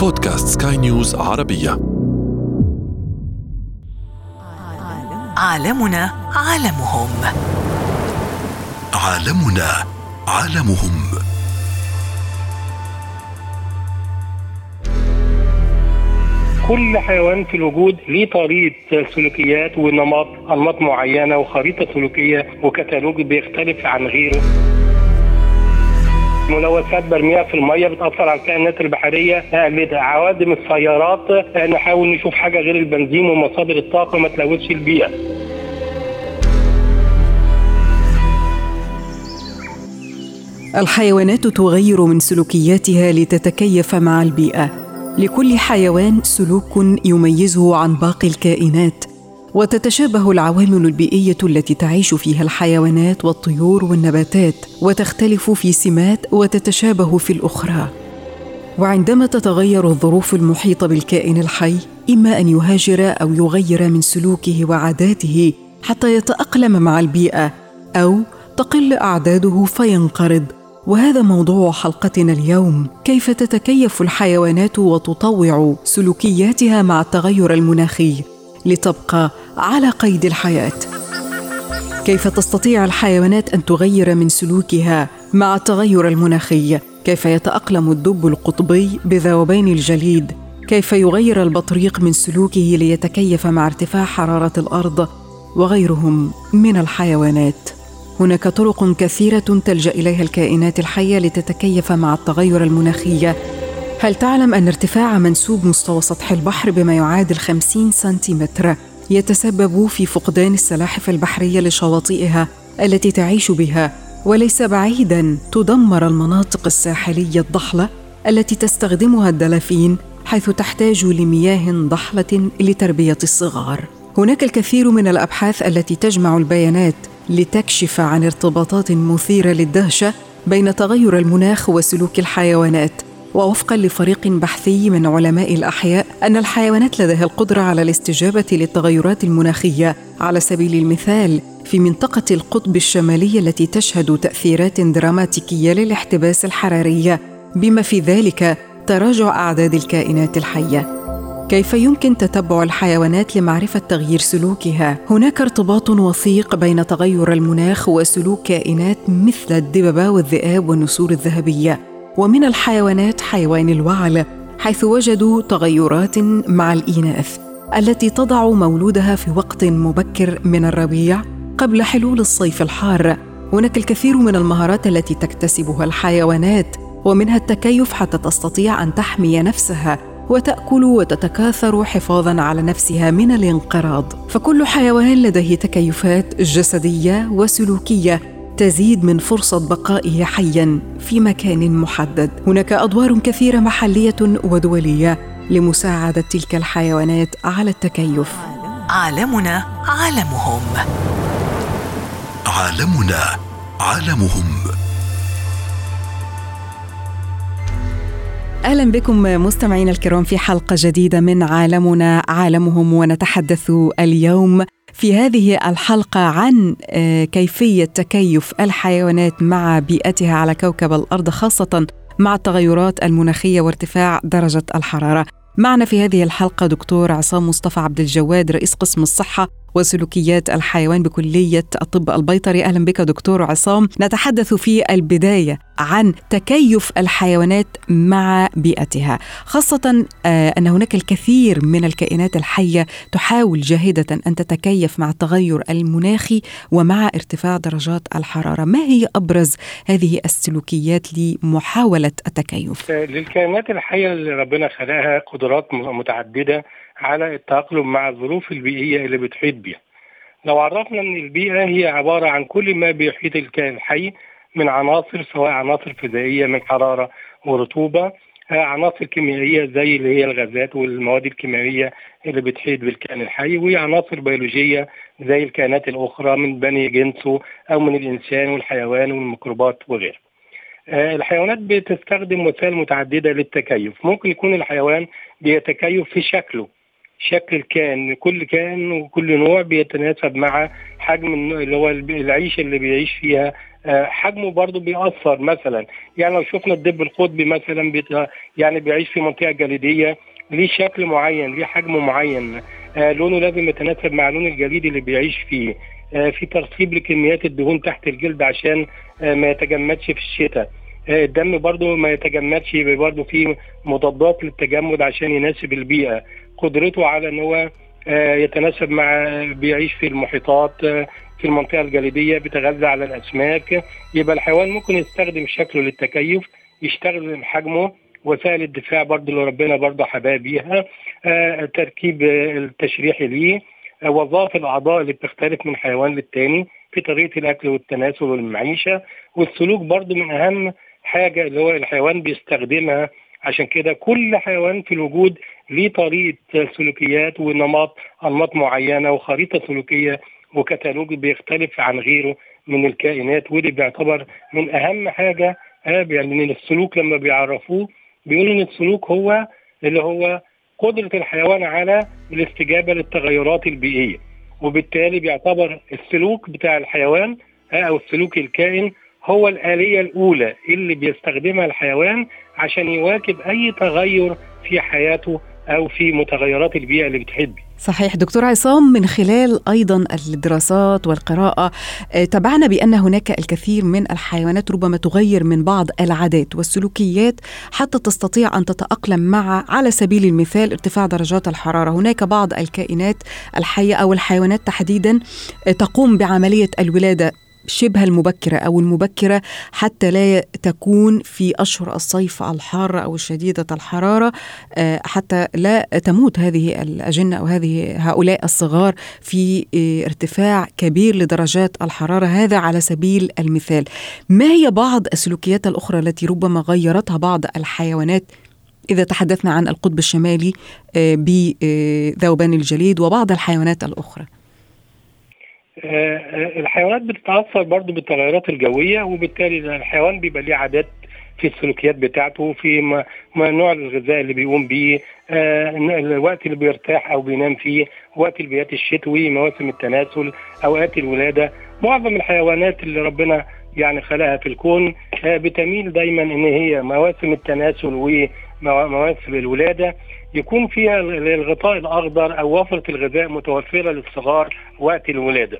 بودكاست سكاي نيوز عربية. عالمنا عالمهم. عالمنا عالمهم. كل حيوان في الوجود ليه طريقة سلوكيات ونمط أنماط معينة وخريطة سلوكية وكتالوج بيختلف عن غيره. ملوثات برميها في الميه بتأثر على الكائنات البحرية عوادم السيارات نحاول نشوف حاجة غير البنزين ومصادر الطاقة ما تلوثش البيئة. الحيوانات تغير من سلوكياتها لتتكيف مع البيئة. لكل حيوان سلوك يميزه عن باقي الكائنات. وتتشابه العوامل البيئية التي تعيش فيها الحيوانات والطيور والنباتات وتختلف في سمات وتتشابه في الأخرى. وعندما تتغير الظروف المحيطة بالكائن الحي إما أن يهاجر أو يغير من سلوكه وعاداته حتى يتأقلم مع البيئة أو تقل أعداده فينقرض. وهذا موضوع حلقتنا اليوم كيف تتكيف الحيوانات وتطوع سلوكياتها مع التغير المناخي؟ لتبقى على قيد الحياة. كيف تستطيع الحيوانات أن تغير من سلوكها مع التغير المناخي؟ كيف يتأقلم الدب القطبي بذوبان الجليد؟ كيف يغير البطريق من سلوكه ليتكيف مع ارتفاع حرارة الأرض وغيرهم من الحيوانات؟ هناك طرق كثيرة تلجأ إليها الكائنات الحية لتتكيف مع التغير المناخي. هل تعلم أن ارتفاع منسوب مستوى سطح البحر بما يعادل 50 سنتيمتر؟ يتسبب في فقدان السلاحف البحرية لشواطئها التي تعيش بها وليس بعيدا تدمر المناطق الساحلية الضحلة التي تستخدمها الدلافين حيث تحتاج لمياه ضحلة لتربية الصغار. هناك الكثير من الأبحاث التي تجمع البيانات لتكشف عن ارتباطات مثيرة للدهشة بين تغير المناخ وسلوك الحيوانات ووفقا لفريق بحثي من علماء الأحياء أن الحيوانات لديها القدرة على الاستجابة للتغيرات المناخية. على سبيل المثال في منطقة القطب الشمالي التي تشهد تأثيرات دراماتيكية للاحتباس الحراري. بما في ذلك تراجع أعداد الكائنات الحية. كيف يمكن تتبع الحيوانات لمعرفة تغيير سلوكها؟ هناك ارتباط وثيق بين تغير المناخ وسلوك كائنات مثل الدببة والذئاب والنسور الذهبية. ومن الحيوانات حيوان الوعل حيث وجدوا تغيرات مع الإناث التي تضع مولودها في وقت مبكر من الربيع قبل حلول الصيف الحار. هناك الكثير من المهارات التي تكتسبها الحيوانات ومنها التكيف حتى تستطيع أن تحمي نفسها وتأكل وتتكاثر حفاظا على نفسها من الانقراض. فكل حيوان لديه تكيفات جسدية وسلوكية تزيد من فرصة بقائه حيا في مكان محدد. هناك أدوار كثيرة محلية ودولية لمساعدة تلك الحيوانات على التكيف. عالمنا عالمهم. عالمنا عالمهم. أهلا بكم مستمعينا الكرام في حلقة جديدة من عالمنا عالمهم ونتحدث اليوم في هذه الحلقة عن آه، كيفية تكيف الحيوانات مع بيئتها على كوكب الأرض خاصة مع التغيرات المناخية وارتفاع درجة الحرارة. معنا في هذه الحلقة دكتور عصام مصطفى عبد الجواد رئيس قسم الصحة وسلوكيات الحيوان بكلية الطب البيطري. أهلا بك دكتور عصام. نتحدث في البداية عن تكيف الحيوانات مع بيئتها خاصة آه، أن هناك الكثير من الكائنات الحية تحاول جاهدة أن تتكيف مع التغير المناخي ومع ارتفاع درجات الحرارة. ما هي أبرز هذه السلوكيات لمحاولة التكيف؟ للكائنات الحية اللي ربنا خلقها قدرات متعددة على التأقلم مع الظروف البيئية اللي بتحيط بها لو عرفنا إن البيئة هي عبارة عن كل ما بيحيط الكائن الحي من عناصر سواء عناصر فيزيائية من حرارة ورطوبة عناصر كيميائية زي اللي هي الغازات والمواد الكيميائية اللي بتحيط بالكائن الحي وعناصر بيولوجية زي الكائنات الأخرى من بني جنسه أو من الإنسان والحيوان والميكروبات وغيره. الحيوانات بتستخدم وسائل متعددة للتكيف ممكن يكون الحيوان بيتكيف في شكله شكل الكائن كل كائن وكل نوع بيتناسب مع حجم اللي هو العيشه اللي بيعيش فيها. آه، حجمه برضه بيأثر مثلا. يعني لو شفنا الدب القطبي مثلا يعني بيعيش في منطقة جليدية ليه شكل معين ليه حجم معين. آه، لونه لازم يتناسب مع لون الجليد اللي بيعيش فيه. آه، في ترسيب لكميات الدهون تحت الجلد عشان ما يتجمدش في الشتاء. الدم برضه ما يتجمدش يبقى برضه فيه مضادات للتجمد عشان يناسب البيئة. قدرته على إن هو آه، يتناسب مع بيعيش في المحيطات آه، في المنطقة الجليدية بيتغذى على الأسماك. يبقى الحيوان ممكن يستخدم شكله للتكيف يشتغل حجمه وسائل الدفاع برضه اللي ربنا برضه حباه بيها آه، تركيب آه، التشريحي ليه وظائف الأعضاء اللي بتختلف من حيوان للتاني في طريقة الأكل والتناسل والمعيشة. والسلوك برضه من أهم حاجة اللي هو الحيوان بيستخدمها عشان كده كل حيوان في الوجود ليه طريقة سلوكيات ونمط أنماط معينة وخريطة سلوكية وكتالوج بيختلف عن غيره من الكائنات ودي بيعتبر من أهم حاجة آه، يعني السلوك لما بيعرفوه بيقولوا إن السلوك هو اللي هو قدرة الحيوان على الاستجابة للتغيرات البيئية وبالتالي بيعتبر السلوك بتاع الحيوان آه، أو السلوك الكائن هو الآلية الأولى اللي بيستخدمها الحيوان عشان يواكب أي تغير في حياته أو في متغيرات البيئة اللي بتحيط بيه صحيح. دكتور عصام من خلال أيضا الدراسات والقراءة آه، تبعنا بأن هناك الكثير من الحيوانات ربما تغير من بعض العادات والسلوكيات حتى تستطيع أن تتأقلم مع على سبيل المثال ارتفاع درجات الحرارة. هناك بعض الكائنات الحية أو الحيوانات تحديدا آه، تقوم بعملية الولادة شبه المبكرة أو المبكرة حتى لا تكون في أشهر الصيف الحارة أو شديدة الحرارة آه، حتى لا تموت هذه الأجنة أو هذه هؤلاء الصغار في آه، ارتفاع كبير لدرجات الحرارة. هذا على سبيل المثال. ما هي بعض السلوكيات الأخرى التي ربما غيرتها بعض الحيوانات؟ إذا تحدثنا عن القطب الشمالي آه، بذوبان الجليد وبعض الحيوانات الأخرى. الحيوانات بتتأثر برضو بالتغيرات الجوية وبالتالي الحيوان بيبقى ليه عادات في السلوكيات بتاعته في نوع الغذاء اللي بيقوم بيه آه، الوقت اللي بيرتاح أو بينام فيه وقت البيات الشتوي مواسم التناسل أوقات الولادة. معظم الحيوانات اللي ربنا يعني خلقها في الكون آه، بتميل دايما إن هي مواسم التناسل ومواسم الولادة يكون فيها الغطاء الأخضر أو وفرة الغذاء متوفرة للصغار وقت الولادة.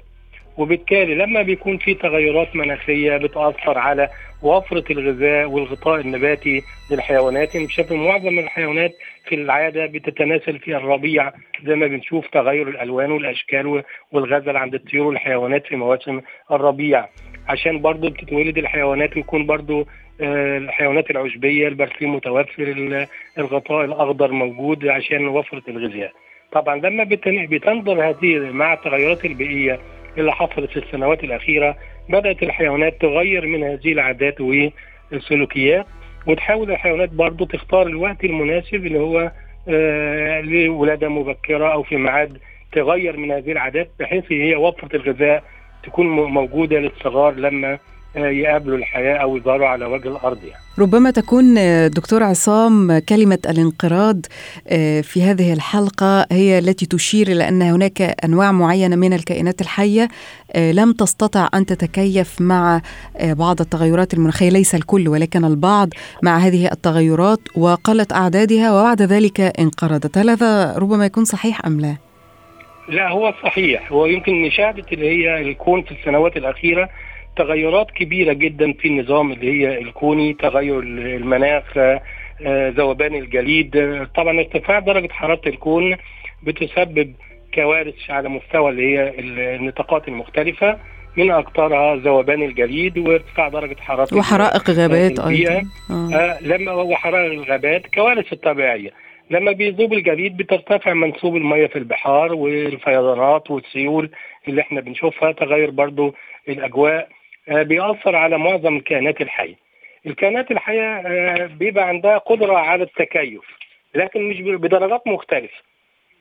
وبالتالي لما بيكون في تغيرات مناخية بتأثر على وفرة الغذاء والغطاء النباتي للحيوانات. يعني شايف معظم الحيوانات في العادة بتتناسل في الربيع زي ما بنشوف تغير الألوان والأشكال والغزل عند الطيور والحيوانات في مواسم الربيع. عشان برضو بتتولد الحيوانات ويكون برضو آه، الحيوانات العشبية البرسيم متوفر ال- الغطاء الأخضر موجود عشان وفرة الغذاء. طبعا لما بتن- بتنظر هذه مع التغيرات البيئية اللي حصلت في السنوات الأخيرة بدأت الحيوانات تغير من هذه العادات والسلوكيات وتحاول الحيوانات برضو تختار الوقت المناسب اللي هو آه، لولادة مبكرة أو في ميعاد تغير من هذه العادات بحيث هي وفرة الغذاء تكون م- موجودة للصغار لما يقابلوا الحياة أو يظهروا على وجه الأرض يعني. ربما تكون آه، دكتور عصام كلمة الانقراض آه، في هذه الحلقة هي التي تشير إلى أن هناك أنواع معينة من الكائنات الحية آه، لم تستطع أن تتكيف مع آه، بعض التغيرات المناخية ليس الكل ولكن البعض مع هذه التغيرات وقلت أعدادها وبعد ذلك انقرضت هل هذا ربما يكون صحيح أم لا؟ لا هو صحيح هو يمكن نشاهدة اللي هي الكون في السنوات الأخيرة تغيرات كبيرة جدا في النظام اللي هي الكوني تغير المناخ آه، ذوبان الجليد. طبعا ارتفاع درجة حرارة الكون بتسبب كوارث على مستوى اللي هي النطاقات المختلفة. من أكثرها ذوبان الجليد وارتفاع درجة حرارة وحرائق غابات. أيضا. آه. آه. لما وحرائق الغابات كوارث الطبيعية. لما بيذوب الجليد بترتفع منسوب الميه في البحار والفيضانات والسيول اللي إحنا بنشوفها تغير برضو الأجواء. بيأثر على معظم الكائنات الحيه الكائنات الحية آه بيبقى عندها قدرة على التكيف لكن مش بدرجات مختلفة.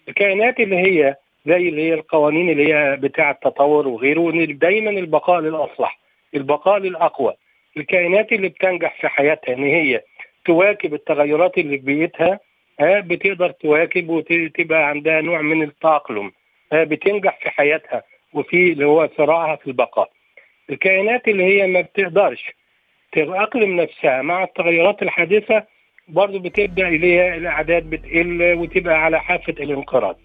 الكائنات اللي هي زي اللي هي القوانين اللي هي بتاع التطور وغيره دايما البقاء للأصلح البقاء للأقوى. الكائنات اللي بتنجح في حياتها إن هي تواكب التغيرات اللي في بيئتها ها بتقدر تواكب وتبقى عندها نوع من التأقلم ها بتنجح في حياتها وفي اللي هو صراعها في البقاء. الكائنات اللي هي ما بتقدرش تتأقلم نفسها مع التغيرات الحادثة برضه بتبدأ إليها الأعداد بتقل وتبقى على حافة الانقراض.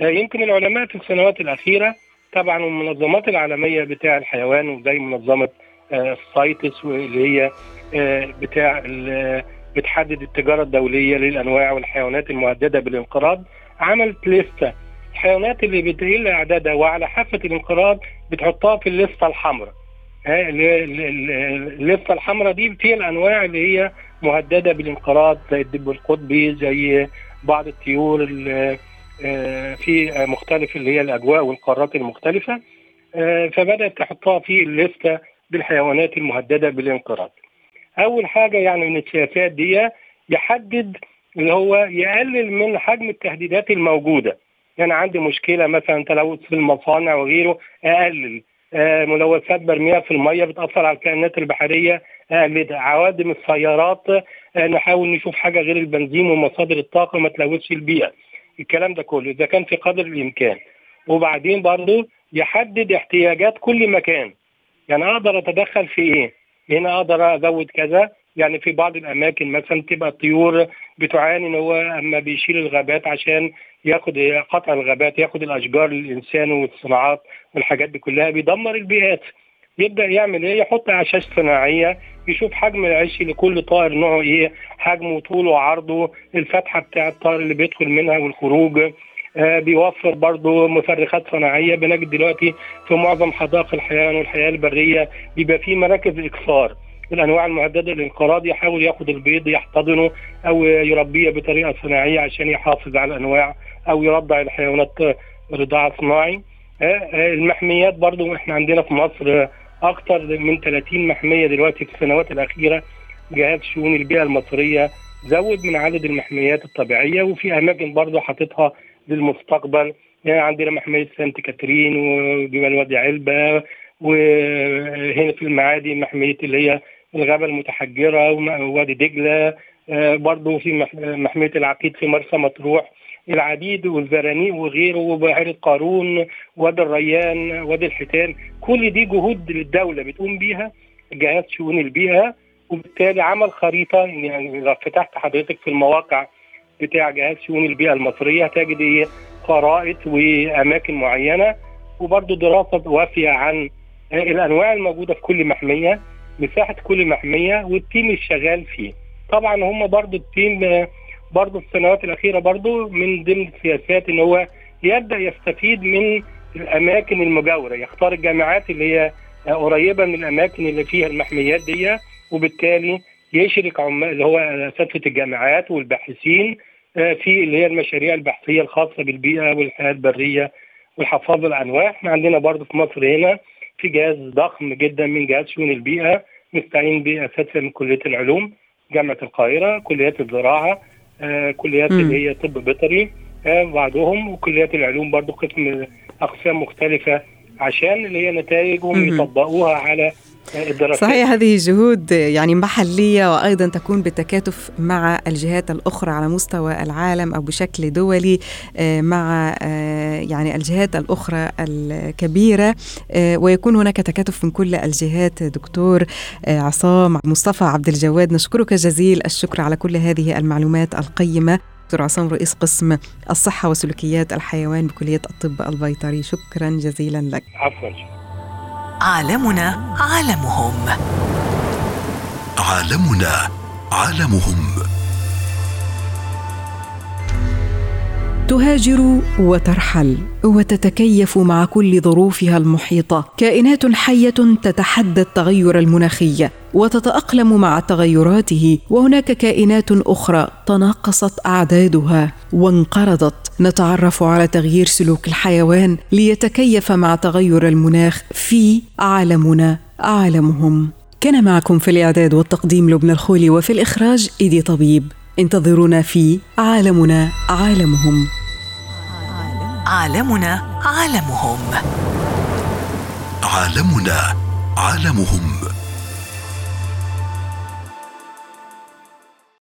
آه، يمكن العلماء في السنوات الأخيرة طبعا المنظمات العالمية بتاع الحيوان وزي منظمة آه، ال CITES واللي هي آه، بتاع بتحدد التجارة الدولية للأنواع والحيوانات المهددة بالانقراض عملت لستة الحيوانات اللي بتقل أعدادها وعلى حافة الانقراض بتحطها في الليستة الحمراء. ها، ال- ال- ال- الليستة الحمراء دي فيها الأنواع اللي هي مهددة بالانقراض زي الدب القطبي زي بعض الطيور ال- آه، في مختلف اللي هي الأجواء والقارات المختلفة. آه، فبدأت تحطها في الليستة بالحيوانات المهددة بالانقراض. أول حاجة يعني من السياسات دي يحدد اللي هو يقلل من حجم التهديدات الموجودة. يعني عندي مشكلة مثلا تلوث في المصانع وغيره أقلل آه، ملوثات برميها في المية بتأثر على الكائنات البحرية أقللها عوادم السيارات آه، نحاول نشوف حاجة غير البنزين ومصادر الطاقة ما تلوثش البيئة. الكلام ده كله إذا كان في قدر الإمكان. وبعدين برضه يحدد احتياجات كل مكان. يعني أقدر أتدخل في إيه؟ هنا أقدر أزود كذا يعني في بعض الأماكن مثلا تبقى الطيور بتعاني إن هو أما بيشيل الغابات عشان ياخد قطع الغابات ياخد الأشجار للإنسان والصناعات والحاجات دي كلها بيدمر البيئات. يبدأ يعمل إيه؟ يحط أعشاش صناعية يشوف حجم العش لكل طائر نوعه إيه حجمه وطوله وعرضه الفتحة بتاع الطائر اللي بيدخل منها والخروج. آه بيوفر برضه مفرخات صناعية. بنجد دلوقتي في معظم حدائق الحيوان والحياة البرية بيبقى في مراكز اكثار الأنواع المهدده للانقراض يحاول ياخد البيض يحتضنه أو يربيه بطريقة صناعية عشان يحافظ على الأنواع أو يرضع الحيوانات رضاعه صناعي. آه، آه، المحميات برضو إحنا عندنا في مصر أكتر من 30 محمية دلوقتي في السنوات الأخيرة جهاز شؤون البيئة المصرية زود من عدد المحميات الطبيعية وفي أماكن برضو حاططها للمستقبل. يعني عندنا محمية سانت كاترين وجبال وادي علبة وهنا في المعادي محمية اللي هي الغابة المتحجرة ووادي دجلة آه، برضو في مح- محمية العقيد في مرسى مطروح العديد والزرانيق وغيره وبحيرة قارون وادي الريان وادي الحيتان. كل دي جهود للدولة بتقوم بيها جهاز شؤون البيئة وبالتالي عمل خريطة يعني لو فتحت حضرتك في المواقع بتاع جهاز شؤون البيئة المصرية هتجد إيه؟ خرائط وأماكن معينة وبرضه دراسة وافية عن الأنواع الموجودة في كل محمية. مساحة كل محمية والتيم الشغال فيه. طبعا هم برضه التيم في السنوات الأخيرة برضه من ضمن السياسات إن هو يبدأ يستفيد من الأماكن المجاورة. يختار الجامعات اللي هي قريبة من الأماكن اللي فيها المحميات دي وبالتالي يشرك عمال اللي هو اساتذه الجامعات والباحثين آه، في اللي هي المشاريع البحثية الخاصة بالبيئة والحياة البرية والحفاظ على الأنواع. إحنا عندنا برضه في مصر هنا في جهاز ضخم جدا من جهاز شؤون البيئة نستعين به اساتذه من كلية العلوم جامعة القاهرة كليات الزراعة آه، كليات. اللي هي طب بيطري آه، بعضهم وكليات العلوم برضه قسم أقسام مختلفة عشان اللي هي نتائجهم. يطبقوها على آه، الدراسات صحيح هذه جهود يعني محلية وأيضا تكون بالتكاتف مع الجهات الأخرى على مستوى العالم أو بشكل دولي آه، مع آه، يعني الجهات الأخرى الكبيرة آه، ويكون هناك تكاتف من كل الجهات. دكتور عصام مصطفى عبد الجواد نشكرك جزيل الشكر على كل هذه المعلومات القيمة. دكتور عصام رئيس قسم الصحة وسلوكيات الحيوان بكلية الطب البيطري شكرا جزيلا لك. عفوا. عالمنا عالمهم. عالمنا عالمهم. تهاجر وترحل وتتكيف مع كل ظروفها المحيطة. كائنات حية تتحدى التغير المناخي وتتأقلم مع تغيراته. وهناك كائنات أخرى تناقصت أعدادها وانقرضت. نتعرف على تغيير سلوك الحيوان ليتكيف مع تغير المناخ في عالمنا عالمهم. كان معكم في الإعداد والتقديم لبنى الخولي وفي الإخراج إيدي طبيب. انتظرونا في عالمنا عالمهم. عالمنا عالمهم. عالمنا عالمهم.